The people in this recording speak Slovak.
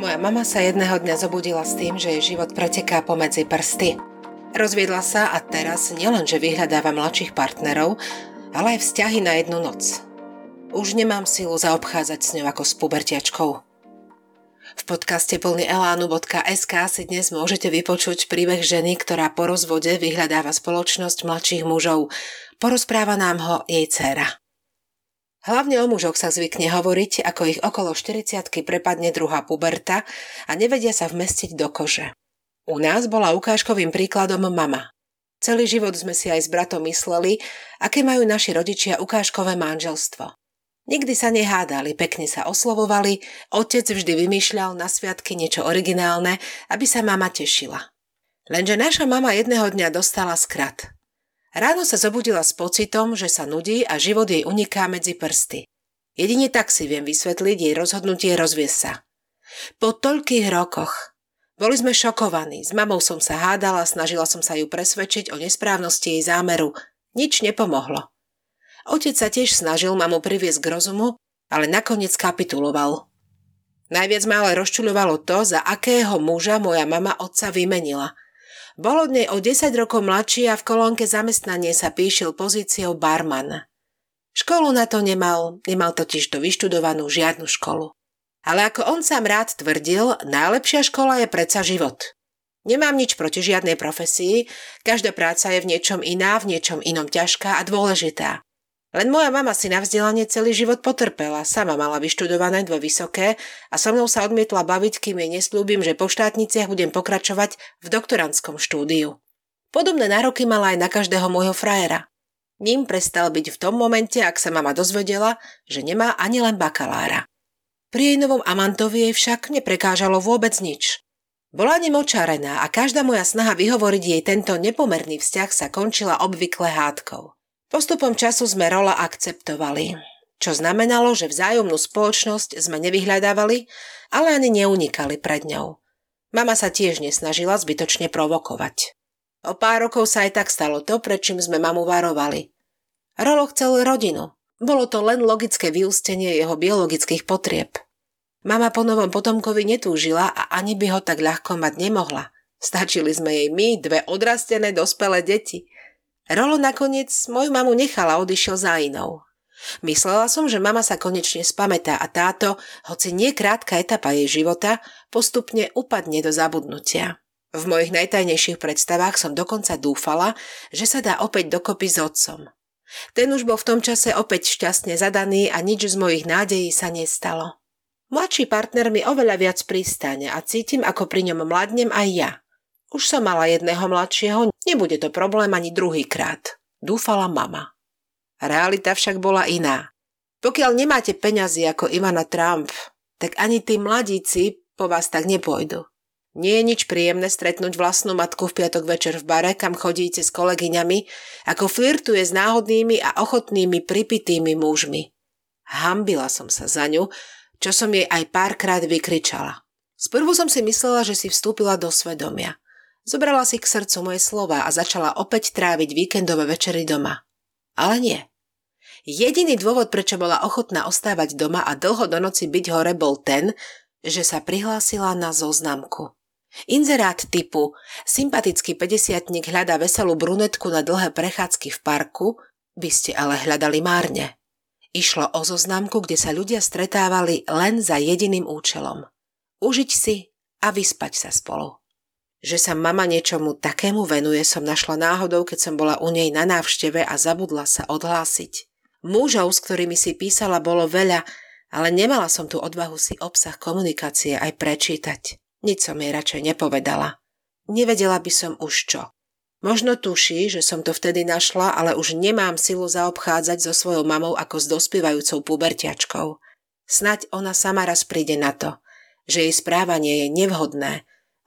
Moja mama sa jedného dňa zobudila s tým, že jej život preteká pomedzi prsty. Rozviedla sa a teraz nielenže vyhľadáva mladších partnerov, ale aj vzťahy na jednu noc. Už nemám silu zaobchádzať s ňou ako s pubertiačkou. V podcaste plný elánu.sk si dnes môžete vypočuť príbeh ženy, ktorá po rozvode vyhľadáva spoločnosť mladších mužov. Porozpráva nám ho jej dcéra. Hlavne o mužoch sa zvykne hovoriť, ako ich okolo 40 prepadne druhá puberta a nevedia sa vmestiť do kože. U nás bola ukážkovým príkladom mama. Celý život sme si aj s bratom mysleli, aké majú naši rodičia ukážkové manželstvo. Nikdy sa nehádali, pekne sa oslovovali, otec vždy vymýšľal na sviatky niečo originálne, aby sa mama tešila. Lenže naša mama jedného dňa dostala skrat. Ráno sa zobudila s pocitom, že sa nudí a život jej uniká medzi prsty. Jedine tak si viem vysvetliť jej rozhodnutie rozviesť sa. Po toľkých rokoch. Boli sme šokovaní, s mamou som sa hádala, snažila som sa ju presvedčiť o nesprávnosti jej zámeru. Nič nepomohlo. Otec sa tiež snažil mamu priviesť k rozumu, ale nakoniec kapituloval. Najviac ma ale rozčuľovalo to, za akého muža moja mama otca vymenila – bol od nej o 10 rokov mladší a v kolónke zamestnanie sa píšil pozíciou barman. Školu na to nemal, nemal totiž to vyštudovanú žiadnu školu. Ale ako on sám rád tvrdil, najlepšia škola je predsa život. Nemám nič proti žiadnej profesii, každá práca je v niečom iná, v niečom inom ťažká a dôležitá. Len moja mama si na vzdelanie celý život potrpela, sama mala vyštudované dve vysoké a so mnou sa odmietla baviť, kým jej neslúbim, že po štátniciach budem pokračovať v doktorandskom štúdiu. Podobné nároky mala aj na každého môjho frajera. Ním prestal byť v tom momente, ak sa mama dozvedela, že nemá ani len bakalára. Pri jej novom amantovi jej však neprekážalo vôbec nič. Bola nemočarená a každá moja snaha vyhovoriť jej tento nepomerný vzťah sa končila obvykle hádkou. Postupom času sme rola akceptovali, čo znamenalo, že vzájomnú spoločnosť sme nevyhľadávali, ale ani neunikali pred ňou. Mama sa tiež nesnažila zbytočne provokovať. O pár rokov sa aj tak stalo to, prečím sme mamu varovali. Rolo chcel rodinu. Bolo to len logické vyústenie jeho biologických potrieb. Mama po novom potomkovi netúžila a ani by ho tak ľahko mať nemohla. Stačili sme jej my, dve odrastené dospelé deti – Rolo nakoniec moju mamu nechala a odišiel za inou. Myslela som, že mama sa konečne spamätá a táto, hoci nie krátka etapa jej života, postupne upadne do zabudnutia. V mojich najtajnejších predstavách som dokonca dúfala, že sa dá opäť dokopy s otcom. Ten už bol v tom čase opäť šťastne zadaný a nič z mojich nádejí sa nestalo. Mladší partner mi oveľa viac pristane a cítim, ako pri ňom mladnem aj ja. Už som mala jedného mladšieho, nebude to problém ani druhýkrát. Dúfala mama. Realita však bola iná. Pokiaľ nemáte peňazí ako Ivana Trump, tak ani tí mladíci po vás tak nepôjdu. Nie je nič príjemné stretnúť vlastnú matku v piatok večer v bare, kam chodíte s kolegyňami, ako flirtuje s náhodnými a ochotnými pripitými mužmi. Hambila som sa za ňu, čo som jej aj párkrát vykričala. Sprvu som si myslela, že si vstúpila do svedomia. Zobrala si k srdcu moje slova a začala opäť tráviť víkendové večery doma. Ale nie. Jediný dôvod, prečo bola ochotná ostávať doma a dlho do noci byť hore, bol ten, že sa prihlásila na zoznamku. Inzerát typu sympatický 50 hľadá veselú brunetku na dlhé prechádzky v parku by ste ale hľadali márne. Išlo o zoznamku, kde sa ľudia stretávali len za jediným účelom. Užiť si a vyspať sa spolu. Že sa mama niečomu takému venuje, som našla náhodou, keď som bola u nej na návšteve a zabudla sa odhlásiť. Mužov, s ktorými si písala, bolo veľa, ale nemala som tu odvahu si obsah komunikácie aj prečítať. Nič som jej radšej nepovedala. Nevedela by som už čo. Možno tuší, že som to vtedy našla, ale už nemám silu zaobchádzať so svojou mamou ako s dospievajúcou pubertiačkou. Snaď ona sama raz príde na to, že jej správanie je nevhodné